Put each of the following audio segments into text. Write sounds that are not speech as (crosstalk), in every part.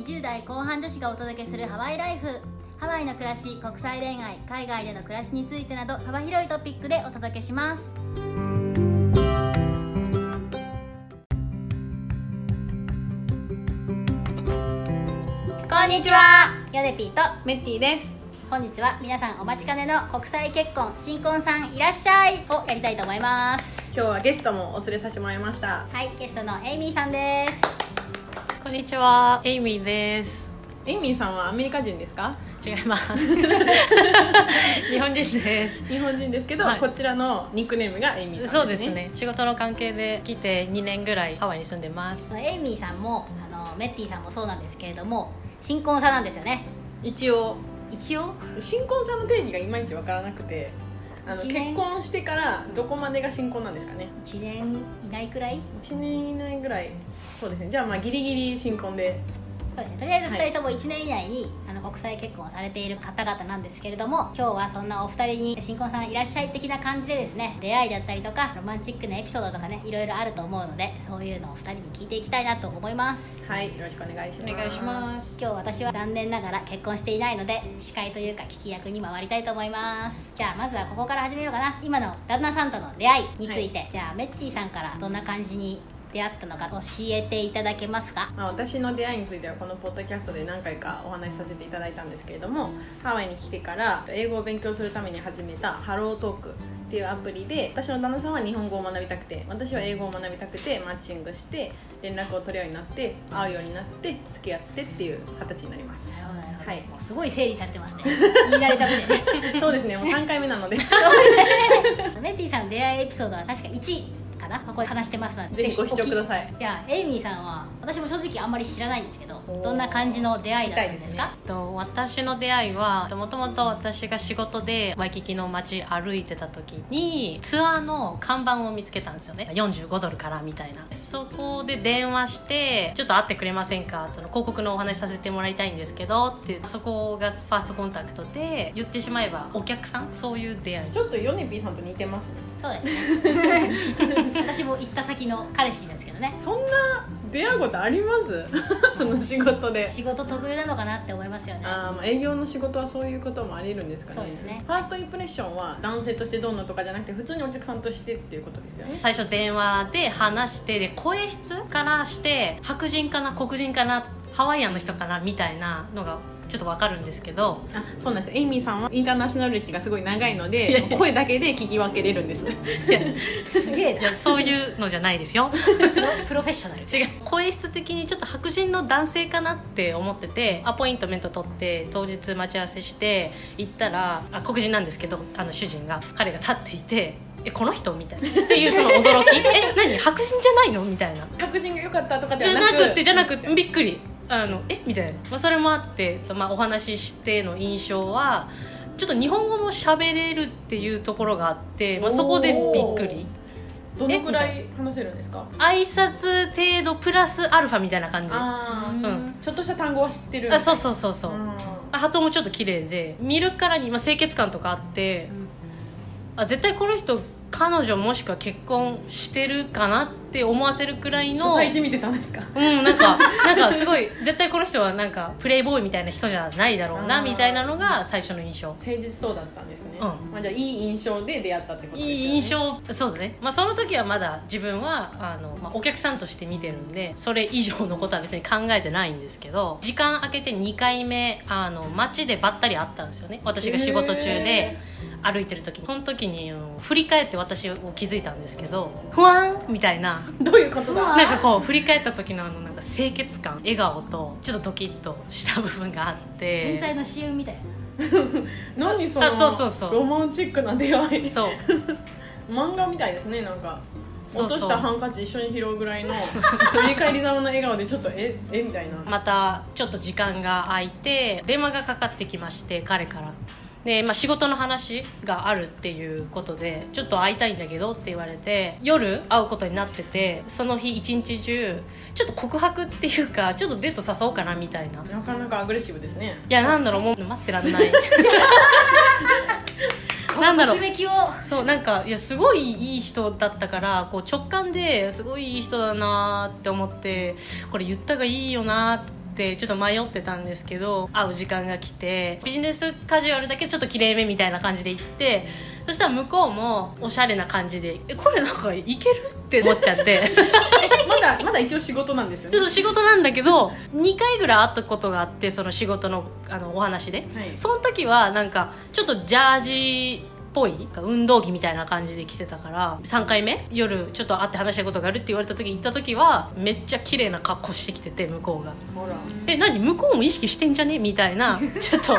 20代後半女子がお届けするハワイライフ。ハワイの暮らし国際恋愛海外での暮らしについてなど幅広いトピックでお届けします。こんにちは。ヨネピーとメッティです。本日は皆さんお待ちかねの国際結婚新婚さんいらっしゃいをやりたいと思います。今日はゲストもお連れさせてもらいました。はいゲストのエイミーさんです。こんにちは、エイミーです。エイミーさんはアメリカ人ですか？違います。(laughs) 日本人です。日本人ですけど、はいこちらのニックネームがエイミーさそうんでですね。仕事の関係で来て2年ぐらいハワイに住んでます。エイミーさんもあのメッティさんもそうなんですけれども新婚さんなんですよね一応一応？新婚さんの定義がいまいちわからなくてあの結婚してからどこまでが新婚なんですかね。1年以内くらい？1年以内ぐらい。そうですね。じゃあまあギリギリ新婚でそうですね。とりあえずはい。2人とも1年以内に、あの国際結婚をされている方々なんですけれども今日はそんなお二人に新婚さんいらっしゃい的な感じでですね出会いだったりとかロマンチックなエピソードとかねいろいろあると思うのでそういうのを2人に聞いていきたいなと思います。はいよろしくお願いします。お願いします。今日私は残念ながら結婚していないので司会というか聞き役に回りたいと思います。じゃあまずはここから始めようかな。今の旦那さんとの出会いについて、じゃあメッティさんからどんな感じに出会ったのか教えていただけますか？まあ、私の出会いについてはこのポッドキャストで何回かお話しさせていただいたんですけれどもハワイに来てから英語を勉強するために始めたハロートークっていうアプリで私の旦那さんは日本語を学びたくて私は英語を学びたくてマッチングして連絡を取るようになって会うようになって付き合ってっていう形になります。なるほどなるほど、はい。もうすごい整理されてますね。(laughs) 言い慣れちゃってそうですね。もう3回目なので。(laughs) メッティさんの出会いエピソードは確か1かな。ここで話してますのでぜひご視聴くだいさい。いやエイミーさんは私も正直あんまり知らないんですけどどんな感じの出会いだったんですか？と私の出会いはもともと私が仕事でワイキキの街歩いてた時にツアーの看板を見つけたんですよね。45ドルからみたいな。そこで電話してちょっと会ってくれませんか？その広告のお話させてもらいたいんですけどってそこがファーストコンタクトで言ってしまえばお客さん？そういう出会い。ちょっとヨネピーさんと似てますねそうですね。私も行った先の彼氏ですけどね。そんな出会うことあります？(laughs) その仕事で。仕事特有なのかなって思いますよね。あーまあ営業の仕事はそういうこともあり得るんですかね。そうですね。ファーストインプレッションは男性としてどうのとかじゃなくて普通にお客さんとしてっていうことですよね。最初電話で話してで声質からして白人かな黒人かなハワイアンの人かなみたいなのがちょっと分かるんですけどあそうなんです。エイミーさんはインターナショナル歴がすごい長いので声だけで聞き分けれるんです。すげえな。いやそういうのじゃないですよ。(laughs) プロフェッショナル。違う。声質的にちょっと白人の男性かなって思っててアポイントメント取って当日待ち合わせして行ったらあ黒人なんですけどあの主人が彼が立っていてえこの人？みたいな。っていうその驚き。え何？白人じゃないの？みたいな。(laughs) 白人が良かったとかでじゃはなく。なくてじゃなくてびっくりあのえみたいな、まあ、それもあって、まあ、お話ししての印象はちょっと日本語も喋れるっていうところがあって、まあ、そこでびっくり。どのくらい話せるんですか？挨拶程度プラスアルファみたいな感じ。うん。ちょっとした単語は知ってるそうそうそうそう、うん。あ発音もちょっと綺麗で見るからに、まあ、清潔感とかあって、あ絶対この人彼女もしくは結婚してるかなって思わせるくらいの初見てたんですか？うん、なんか、(laughs) なんかすごい、絶対この人はなんか、プレイボーイみたいな人じゃないだろうな、みたいなのが最初の印象。誠実そうだったんですね、うん。まあ、じゃあいい印象で出会ったってことですよね。いい印象、そうだね。まあその時はまだ自分は、あの、まあお客さんとして見てるんで、それ以上のことは別に考えてないんですけど、時間空けて2回目、あの、街でばったり会ったんですよね。私が仕事中で歩いてる時に。その時に、振り返って私を気づいたんですけど、不安みたいな。どういうことだ？(laughs) なんかこう振り返った時のあのなんか清潔感笑顔とちょっとドキッとした部分があって。潜在の CM みたいな。(laughs) 何そのあそうそうそう。ロマンチックな出会い。そう。(laughs) 漫画みたいですねなんか。落としたハンカチ一緒に拾うぐらいの振り返りざまの笑顔でちょっとええみたいな。またちょっと時間が空いて電話がかかってきまして彼からで、まあ、仕事の話があるっていうことでちょっと会いたいんだけどって言われて夜会うことになっててその日一日中ちょっと告白っていうかちょっとデート誘おうかなみたいな。なかなかアグレッシブですね。いやなんだろうもう待ってらんない。(laughs) なんだろう。そうなんかいやすごいいい人だったからこう直感ですごいいい人だなって思ってこれ言ったがいいよなってってちょっと迷ってたんですけど会う時間が来てビジネスカジュアルだけちょっときれいめみたいな感じで行ってそしたら向こうもおしゃれな感じでえこれなんかいけるって思っちゃって。(laughs) まだまだ一応仕事なんですよね。ちょっと仕事なんだけど2回ぐらい会ったことがあってその仕事のあのお話で、はい。その時はなんかちょっとジャージっぽい運動着みたいな感じで来てたから3回目？夜ちょっと会って話したいことがあるって言われた時行った時はめっちゃ綺麗な格好してきてて向こうが。ほら。え何？向こうも意識してんじゃね？みたいな (laughs) ちょっと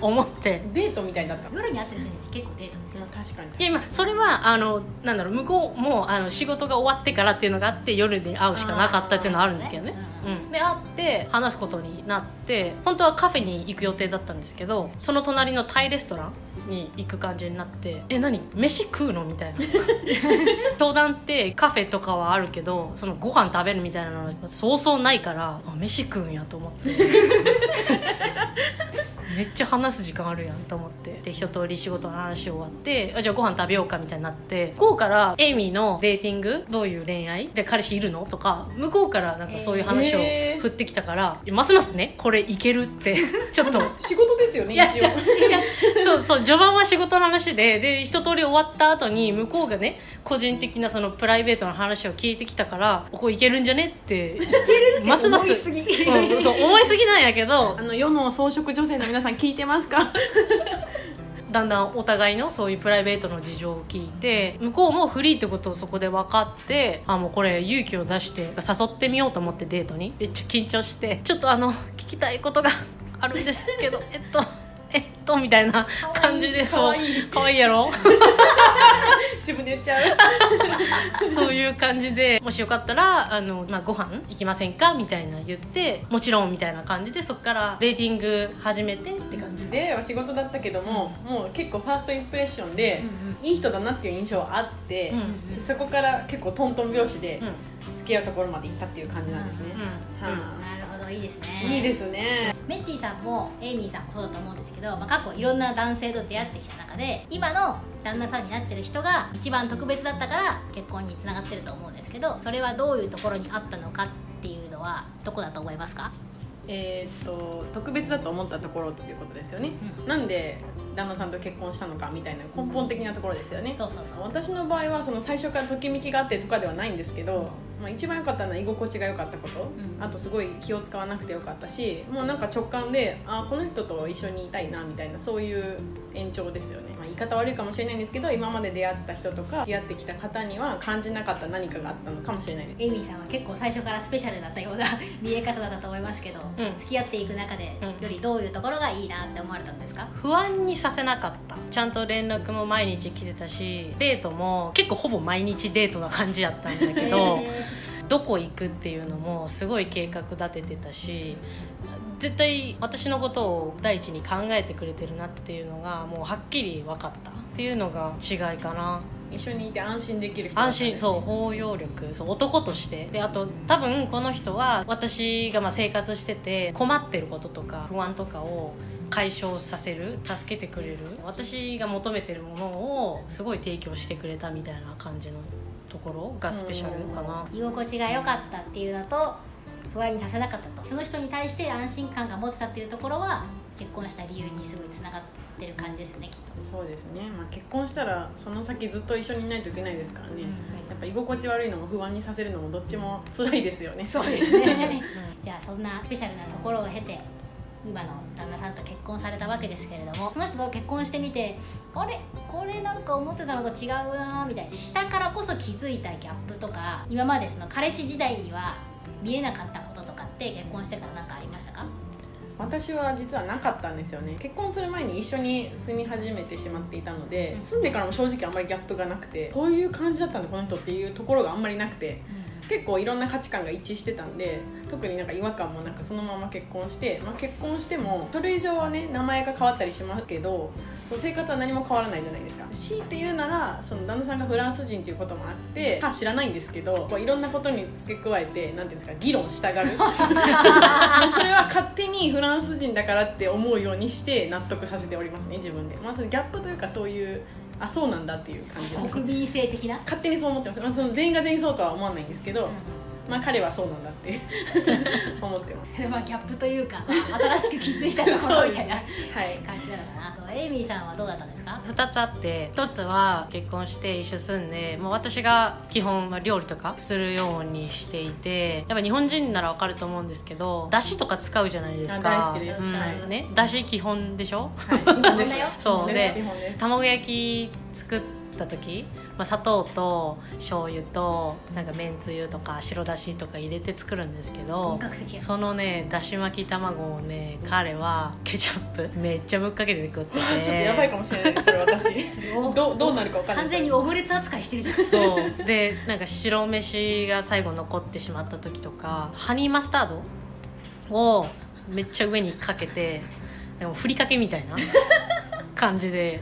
思って。デートみたいだった。夜に会ってる時点で結構デートですよまあ確かに。いや今それはあのなんだろう向こうもあの仕事が終わってからっていうのがあって夜で会うしかなかったっていうのはあるんですけどね。うん、で会って話すことになって本当はカフェに行く予定だったんですけどその隣のタイレストランに行く感じになって「え何？飯食うの?」みたいな。(laughs) 登壇ってカフェとかはあるけどそのご飯食べるみたいなのはそうそうないからあ飯食うんやと思って。(laughs) めっちゃ話す時間あるやんと思って。で一通り仕事の話終わってあじゃあご飯食べようかみたいになって向こうからエイミーのデーティングどういう恋愛？で彼氏いるの？とか向こうからなんかそういう話を振ってきたから、ますますね。これいけるって。(laughs) ちょっと。仕事ですよねいや一応。じゃじゃそうそう序盤は仕事の話でで一通り終わった後に向こうがね個人的なそのプライベートの話を聞いてきたからこれいけるんじゃねって。いけるってますます思いす。ぎうん、そう思いすぎなんやけど。あの世の装飾女性の皆さん聞いてますか？(laughs) だんだんお互いのそういうプライベートの事情を聞いて向こうもフリーってことをそこで分かってあもうこれ勇気を出して誘ってみようと思ってデートに。めっちゃ緊張してちょっとあの聞きたいことがあるんですけどえっとえっとみたいな感じでかそうかわいい。やろ？(laughs) 自分で言っちゃう。(laughs) そういう感じでもしよかったらあの、まあ、ご飯行きませんか？みたいな言ってもちろんみたいな感じでそこからデーティング始めてって感じで。仕事だったけどももう結構ファーストインプレッションで、いい人だなっていう印象はあって、うんそこから結構トントン拍子でうん。付き合うところまで行ったっていう感じなんですね、うんはなるほどいいですね。いいいですね。メッティさんもエイミーさんもそうだと思うんですけど、まあ、過去いろんな男性と出会ってきた中で今の旦那さんになってる人が一番特別だったから結婚につながってると思うんですけどそれはどういうところにあったのかっていうのはどこだと思いますか？えーっと特別だと思ったところっていうことですよね、なんで旦那さんと結婚したのかみたいな根本的なところですよね。そうそうそう。私の場合はその最初からときめきがあってとかではないんですけど、まあ、一番良かったのは居心地が良かったこと、うん。あとすごい気を使わなくてよかったしもうなんか直感であこの人と一緒にいたいなみたいなそういう延長ですよね、まあ、言い方悪いかもしれないんですけど今まで出会った人とか出会ってきた方には感じなかった何かがあったのかもしれないです。エイミーさんは結構最初からスペシャルだったような (laughs) 見え方だったと思いますけど、うん。付き合っていく中でうん。よりどういうところがいいなって思われたんですか、不安にさせなかった。ちゃんと連絡も毎日来てたしデートも結構ほぼ毎日デートな感じやったんだけどへどこ行くっていうのもすごい計画立ててたし絶対私のことを第一に考えてくれてるなっていうのがもうはっきり分かったっていうのが違いかな。一緒にいて安心できる人だったん安心そう包容力。そう男としてであと多分この人は私がまあ生活してて困ってることとか不安とかを解消させる助けてくれる私が求めてるものをすごい提供してくれたみたいな感じのところがスペシャルかな。ー居心地が良かったっていうのと不安にさせなかったと。その人に対して安心感が持てたっていうところは結婚した理由にすごいつながってる感じですよねきっと。そうですね、まあ、結婚したらその先ずっと一緒にいないといけないですからね、やっぱ居心地悪いのも不安にさせるのもどっちも辛いですよね。そうですね。(laughs) じゃあそんなスペシャルなところを経て今の旦那さんと結婚されたわけですけれどもその人と結婚してみてあれ？これなんか思ってたのと違うなみたいな。下からこそ気づいたギャップとか今までその彼氏時代には見えなかったこととかって結婚してから何かありましたか？私は実はなかったんですよね。結婚する前に一緒に住み始めてしまっていたので、うん。住んでからも正直あんまりギャップがなくてこういう感じだったんだこの人っていうところがあんまりなくて結構いろんな価値観が一致してたんで特になんか違和感もなくそのまま結婚して、まあ、結婚してもそれ以上はね名前が変わったりしますけど生活は何も変わらないじゃないですか。強いて言うならその旦那さんがフランス人っていうこともあってか知らないんですけどこういろんなことに付け加えてなんていうんですか議論したがる。(laughs) それは勝手にフランス人だからって思うようにして納得させておりますね自分で、まあ、そのギャップというかそういうあそうなんだっていう感じ国民性的な、勝手にそう思ってます、まあ、その全員が全員そうとは思わないんですけど、まあ彼はそうなんだって (laughs) 思ってます。それはギャップというか、まあ新しく気づいたところみたいなはい。感じなのかなエイミーさんはどうだったんですか？2つあって1つは結婚して一緒住んでもう私が基本は料理とかするようにしていてやっぱ日本人なら分かると思うんですけどだしとか使うじゃないですか。あ大好きです。うんはい。ねだし基本でしょ？はい。(laughs) 基本ですだよ。そう。で卵焼き作った時、まあ、砂糖と醤油となんかめんつゆとか白だしとか入れて作るんですけどそのねだし巻き卵をね彼はケチャップめっちゃぶっかけて食ってて。(laughs) ちょっとやばいかもしれないですそれ私。(laughs) どうどうなるか分かんない。完全にオムレツ扱いしてるじゃん。そう。でなんか白飯が最後残ってしまった時とかハニーマスタードをめっちゃ上にかけてでもふりかけみたいな感じで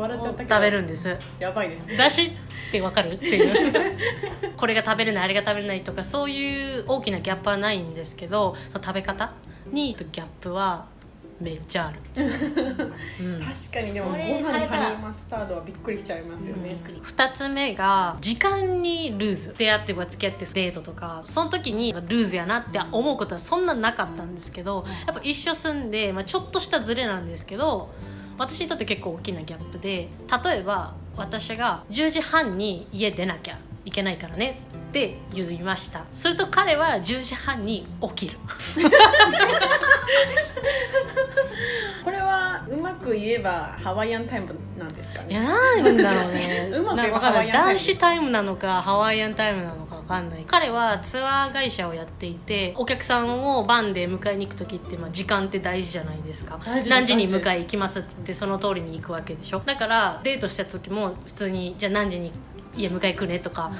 笑っちゃった食べるんです。やばいです。だしってわかる？っていう。(laughs) これが食べれないあれが食べれないとかそういう大きなギャップはないんですけどその食べ方にギャップはめっちゃある、(laughs) うん、確かにでもごそ飯にハニーマスタードはびっくりしちゃいますよね。びっくり2つ目が時間にルーズ。出会って付き合ってデートとか。その時にルーズやなって思うことはそんななかったんですけどやっぱ一緒住んで、まあ、ちょっとしたズレなんですけど私にとって結構大きなギャップで例えば私が10時半に家出なきゃいけないからねって言いました。すると彼は10時半に起きる。これはうまく言えばハワイアンタイムなんですかいやねなんだろうね。うまく言えば男子タイムなのかハワイアンタイムなのかわかんない。彼はツアー会社をやっていてお客さんをバンで迎えに行く時って、まあ、時間って大事じゃないですか。何時に迎え行きますっつってその通りに行くわけでしょ。だからデートした時も普通にじゃあ何時に家迎え来るねとか、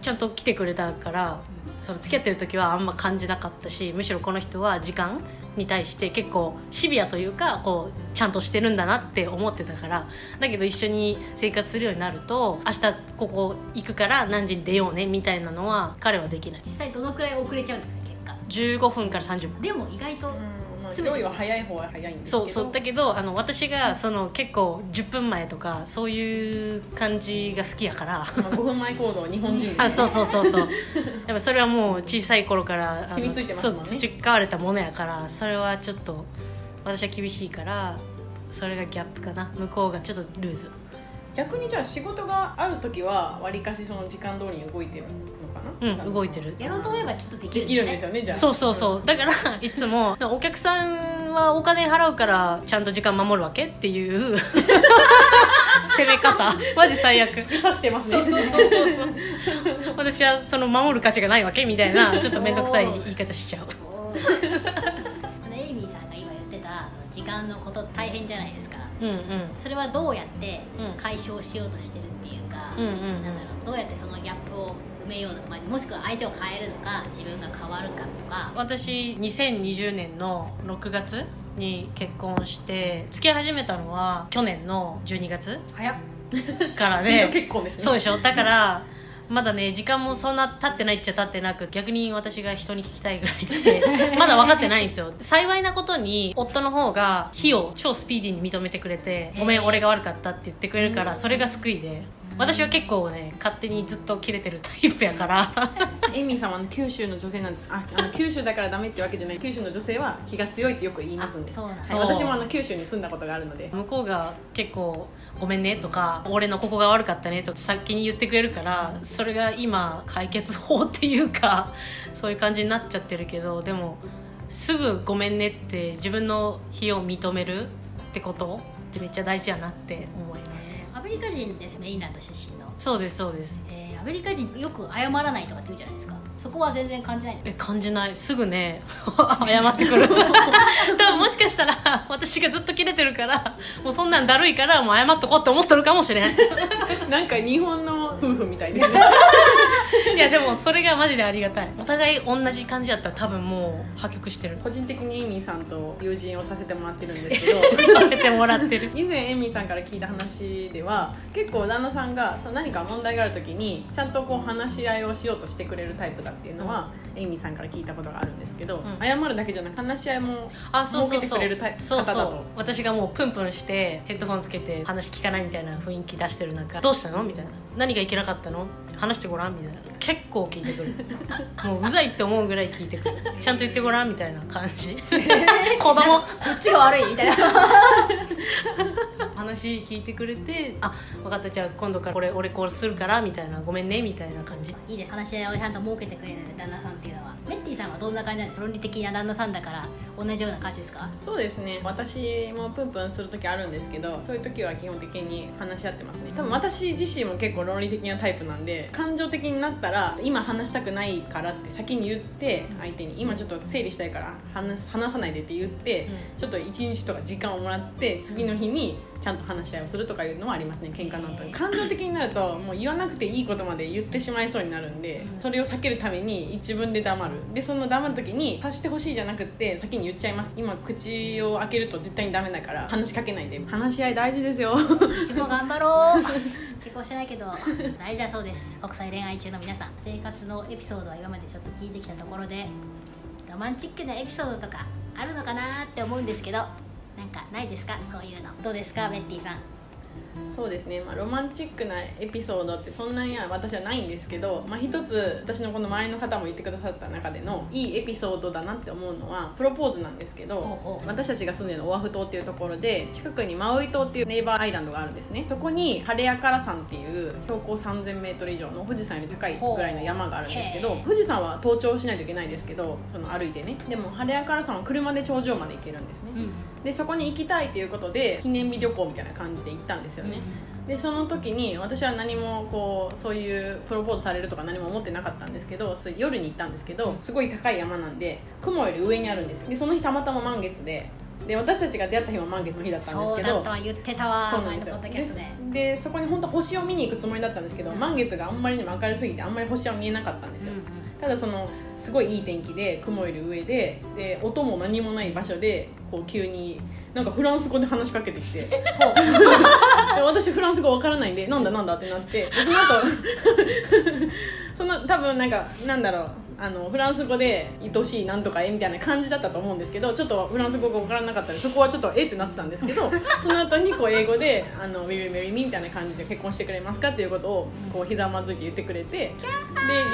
ちゃんと来てくれたからその付き合ってる時はあんま感じなかったしむしろこの人は時間に対して結構シビアというかこうちゃんとしてるんだなって思ってたからだけど一緒に生活するようになると明日ここ行くから何時に出ようねみたいなのは彼はできない。実際どのくらい遅れちゃうんですか結果。15分から30分。でも意外とうんまあ全て料理は早い方は早いんですそうそうだけどあの私がその結構10分前とかそういう感じが好きやから。まあ、5分前行動日本人ね、あそうそうそうそう。やっぱそれはもう小さい頃から染みついてますもんね。培われたものやからそれはちょっと私は厳しいからそれがギャップかな。向こうがちょっとルーズ。逆にじゃあ仕事がある時はわりかしその時間通りに動いてるうん動いてる。やろうと思えばきっとできるできるんですよねじゃあ。そうそうそう。だから (laughs) いつもお客さんはお金払うからちゃんと時間守るわけっていう (laughs) 攻め方。マジ最悪。指さしてますね。私はその守る価値がないわけみたいなちょっと面倒くさい言い方しちゃう。エイミーさんが今言ってた時間のこと大変じゃないですか。うんうん。それはどうやってうん。解消しようとしてるっていうか、うんうんうん。なんだろう。どうやってそのギャップを埋めようとか、まあ、もしくは相手を変えるのか自分が変わるかとか。私2020年の6月に結婚して付き始めたのは去年の12月早っ。からで。(laughs) 結構ですねそうでしょ。だからまだね時間もそんな経ってないっちゃ経ってなく逆に私が人に聞きたいぐらいで (laughs) まだ分かってないんですよ。幸いなことに夫の方が火を超スピーディーに認めてくれて「ごめん俺が悪かった」って言ってくれるからそれが救いで私は結構ね勝手にずっとキレてるタイプやから。(laughs) エミさんはあの九州の女性なんです。ああの (laughs) 九州だからダメってわけじゃない。九州の女性は気が強いってよく言いますんで。あそうなんだはい私もあの九州に住んだことがあるので。向こうが結構「ごめんね」とか「俺のここが悪かったね」と先に言ってくれるからそれが今解決法っていうか (laughs) そういう感じになっちゃってるけどでもすぐ「ごめんね」って自分の非を認めるってことってめっちゃ大事やなって思いますアメリカ人ですねインランド出身の、そうですそうです。えーアメリカ人よく謝らないとかって言うじゃないですか。そこは全然感じない。のえ感じない。すぐね (laughs) 謝ってくる。(laughs) 多分もしかしたら私がずっとキレてるからもうそんなんだるいからもう謝っとこうって思っとるかもしれん。(laughs) なんか日本の夫婦みたいですね (laughs) いやでもそれがマジでありがたい。お互い同じ感じやったら多分もう破局してる。個人的にエミさんと友人をさせてもらってるんですけど。(laughs) させてもらってる。(laughs) 以前エミさんから聞いた話では結構旦那さんがその何か問題がある時にちゃんとこう話し合いをしようとしてくれるタイプだっていうのは、エミさんから聞いたことがあるんですけど、ん。謝るだけじゃなく話し合いも設けてくれるタイプそうそう。方だと私がもうプンプンしてヘッドホンつけて話聞かないみたいな雰囲気出してる中どうしたのみたいな。何がいけなかったの話してごらんみたいな結構聞いてくる。(laughs) もううざいって思うぐらい聞いてくる。ちゃんと言ってごらんみたいな感じ。(laughs) 子供。こっちが悪いみたいな。話聞いてくれてあ分かったじゃあ今度からこれ俺こうするからみたいなごめんねみたいな感じ。いいです。話し合いをちゃんと設けてくれる旦那さんっていうのは。メッティさんはどんな感じなんですか？論理的な旦那さんだから同じような感じですか？そうですね。私もプンプンする時あるんですけどそういう時は基本的に話し合ってますね。多分私自身も結構論理的なタイプなんで感情的になったら今話したくないからって先に言って相手に今ちょっと整理したいから話話さないでって言って、うん。ちょっと1日とか時間をもらって次の日にちゃんと話し合いをするとかいうのはありますね喧嘩の後に。感情的になるともう言わなくていいことまで言ってしまいそうになるんでうん。それを避けるために自分で黙る。でその黙る時に足してほしいじゃなくって先に言っちゃいます。今口を開けると絶対にダメだから話しかけないで。話し合い大事ですよ。うちも頑張ろう。結婚してないけど大事だそうです。国際恋愛中の皆さん。生活のエピソードは今までちょっと聞いてきたところでロマンチックなエピソードとかあるのかなって思うんですけどなんかないですか？そういうの。どうですか？ベッティさん。そうですね、まあ、ロマンチックなエピソードってそんなには私はないんですけど、まあ、一つ私のこの周りの方も言ってくださった中でのいいエピソードだなって思うのはプロポーズなんですけど私たちが住んでるのオアフ島っていうところで近くにマウイ島っていうネイバーアイランドがあるんですね。そこにハレアカラ山っていう標高 3000m 以上の富士山より高いぐらいの山があるんですけど富士山は登頂しないといけないですけどその歩いてね。でもハレアカラ山は車で頂上まで行けるんですね、うん。でそこに行きたいということで記念日旅行みたいな感じで行ったんですよね、でその時に私は何もこうそういうプロポーズされるとか何も思ってなかったんですけど夜に行ったんですけどすごい高い山なんで雲より上にあるんです。でその日たまたま満月でで私たちが出会った日も満月の日だったんそうですけどだったわ言ってたわそうなんですよ。で。そこに本当星を見に行くつもりだったんですけど、うん満月があんまりにも明るすぎてあんまり星は見えなかったんですよ、うんうん。ただそのすごいいい天気で雲より上でで音も何もない場所でこう急になんかフランス語で話しかけてきてで (laughs) (laughs) 私フランス語わからないんでなんだなんだってなってで (laughs) その後その多分なんかなんだろう。あのフランス語で愛しいなんとかえみたいな感じだったと思うんですけどちょっとフランス語が分からなかったのでそこはちょっとえってなってたんですけど (laughs) その後にこう英語で「あの Will you marry me?」みたいな感じで結婚してくれますかっていうことをこうひざまずいて言ってくれてで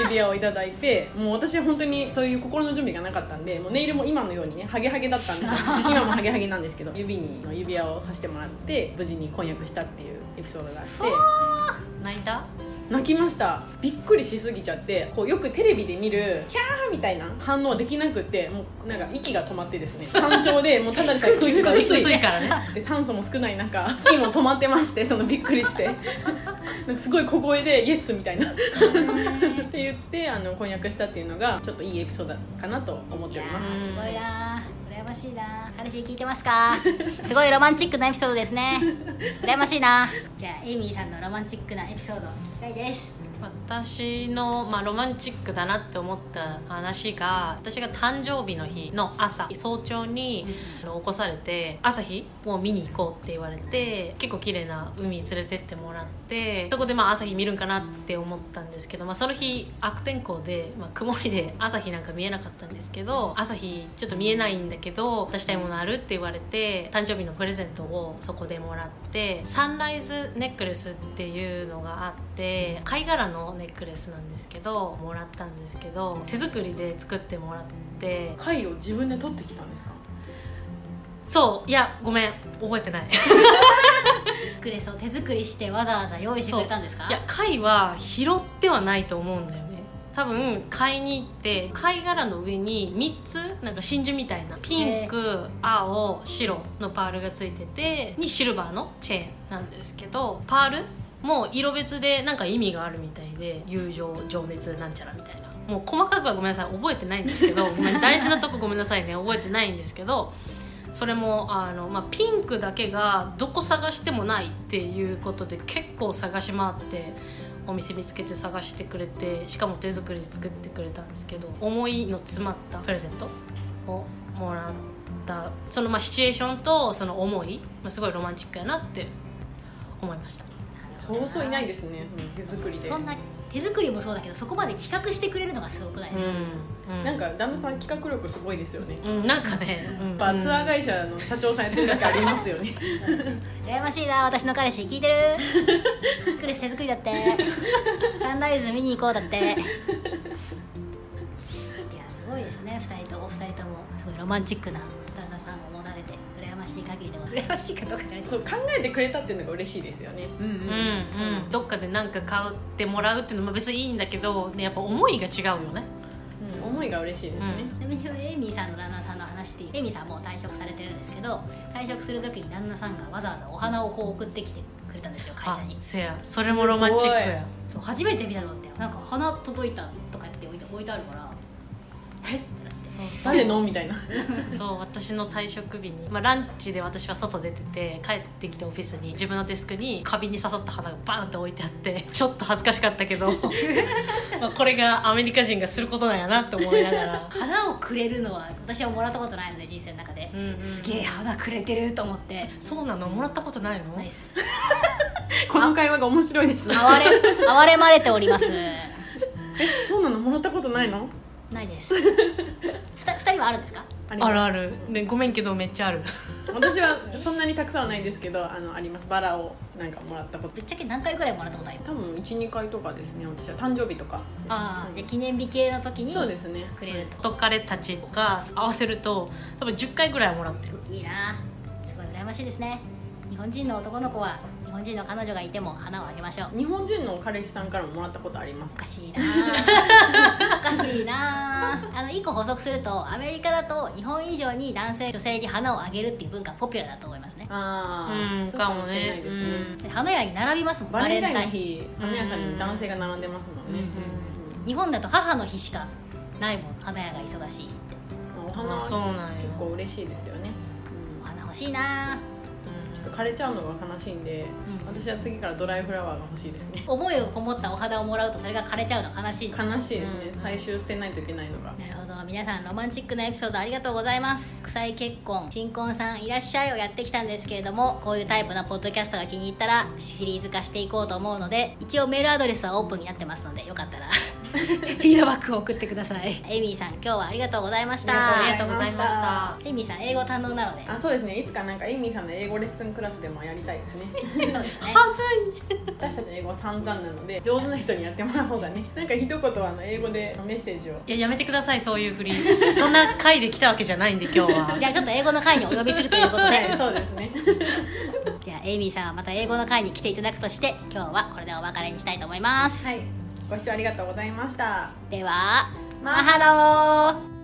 指輪をいただいてもう私は本当にそういう心の準備がなかったんでもうネイルも今のようにねハゲハゲだったんですよ今もハゲハゲなんですけど指に指輪をさせてもらって無事に婚約したっていうエピソードがあって。泣いた？泣きました。びっくりしすぎちゃってこうよくテレビで見るキャーみたいな反応はできなくってもうなんか息が止まってですね。山頂でもうただでさえ (laughs) 空気が薄い。薄いからね。で酸素も少ない中月も止まってましてそのびっくりして。なんかすごい小声で「イエス」みたいな。って言ってあの婚約したっていうのがちょっといいエピソードかなと思っております。ーすごいなー。羨ましいな彼氏聞いてますか？すごいロマンチックなエピソードですね。羨ましいなじゃあエイミーさんのロマンチックなエピソード。聞きたいです。私の、まあ、ロマンチックだなって思った話が私が誕生日の日の朝早朝に、あの起こされて朝日を見に行こうって言われて結構綺麗な海連れてってもらってそこでまあ朝日見るんかなって思ったんですけど、まあ、その日悪天候で、まあ、曇りで朝日なんか見えなかったんですけど朝日ちょっと見えないんだけど渡したいものあるって言われて誕生日のプレゼントをそこでもらってサンライズネックレスっていうのがあって貝殻のネックレスなんですけどもらったんですけど手作りで作ってもらって。貝を自分で取ってきたんですか？そういやごめん覚えてない。ネックレスを手作りしてわざわざ用意してくれたんですか？いや貝は拾ってはないと思うんだよね。多分買いに行って貝殻の上に3つなんか真珠みたいなピンク青白のパールがついててにシルバーのチェーンなんですけどパールも色別でなんか意味があるみたいで友情情熱なんちゃらみたいな。もう細かくはごめんなさい覚えてないんですけど (laughs) ごめん大事なとこごめんなさいね覚えてないんですけどそれもあの、まあ、ピンクだけがどこ探してもないっていうことで結構探し回ってお店見つけて探してくれてしかも手作りで作ってくれたんですけど思いの詰まったプレゼントをもらった。そのまあシチュエーションとその思い、まあ、すごいロマンチックやなって思いましたそうそういないですね、うん。手作りで。そんな手作りもそうだけどそこまで企画してくれるのがすごくないですか、うん。なんか旦那さん企画力すごいですよね。うん。なんかね、うん。やっぱツアー会社の社長さんやってるだけありますよね。羨ましいな私の彼氏。聞いてる？クリス手作りだって。サンライズ見に行こうだってごいですね2人とお二人とも。すごいロマンチックな旦那さんを持たれて羨ましい限りでございます羨ましいかどうかじゃない。そう考えてくれたっていうのが嬉しいですよね。うんうんうん。うん、どっかで何か買ってもらうっていうのも別にいいんだけど、ね、やっぱ思いが違うよね。うん思いが嬉しいですね、ちなみにエイミーさんの旦那さんの話でエイミーさんもう退職されてるんですけど退職する時に旦那さんがわざわざお花をこう送ってきてくれたんですよ会社に。あせや。それもロマンチックや。そう初めて見たのってなんか花届いたとかって置いて置いてあるからえ誰の？みたいな。そう私の退職日に、まあ、ランチで私は外出てて帰ってきてオフィスに自分のデスクに花瓶に刺さった花がバーンって置いてあってちょっと恥ずかしかったけど (laughs) まあこれがアメリカ人がすることなんやなって思いながら。花をくれるのは私はもらったことないので人生の中で、うんうんうん。すげえ花くれてると思って。そうなの？もらったことないの？ナイスこの会話が面白いですね。哀れ哀れまれております。(laughs) そうなの？もらったことないの？ないです。(laughs) ふた二人はあるんですか？ありますあるある、ね、ごめんけどめっちゃある。私はそんなにたくさんはないんですけどあのあります。バラをなんかもらったこと。ぶっちゃけ何回ぐらいもらったことある多分12回とかですね私は。誕生日とか。ああで記念日系の時にそうですね。くれると。元彼たちが合わせると多分10回ぐらいはもらってる。いいなすごい羨ましいですね。日本人の男の子は日本人の彼女がいても花をあげましょう日本人の彼氏さんからももらったことありますおかしいな。(laughs) おかしいな。あの一個補足するとアメリカだと日本以上に男性女性に花をあげるっていう文化ポピュラーだと思いますね。ああ、うんそうかもしれないですね、うん。花屋に並びますもんバレンタイン。日花屋さんに男性が並んでますもんね、日本だと母の日しかないもん花屋が忙しいって。お花は結構嬉しいですよね、お花欲しいな枯れちゃうのが悲しいんで、うん。私は次からドライフラワーが欲しいですね。思いがこもったお花をもらうとそれが枯れちゃうの悲しいです悲しいですね、うん。最終捨てないといけないのが。なるほど。皆さんロマンチックなエピソードありがとうございます。国際結婚新婚さんいらっしゃいをやってきたんですけれどもこういうタイプのポッドキャストが気に入ったらシリーズ化していこうと思うので一応メールアドレスはオープンになってますのでよかったらフィードバックを送ってください。エイミーさん今日はありがとうございました。ありがとうございました。エイミーさん英語堪能なので。あそうですね。いつかなんかエイミーさんの英語レッスンクラスでもやりたいですね。そうですね。はずい。私たちの英語は散々なので上手な人にやってもらう方がね。(laughs) なんか一言あの英語でメッセージを。いややめてくださいそういうふり。そんな回で来たわけじゃないんで今日は。じゃあちょっと英語の会にお呼びするということで。はいそうですね。(laughs) じゃあエイミーさんはまた英語の会に来ていただくとして今日はこれでお別れにしたいと思います、はいご視聴ありがとうございました。ではマハロー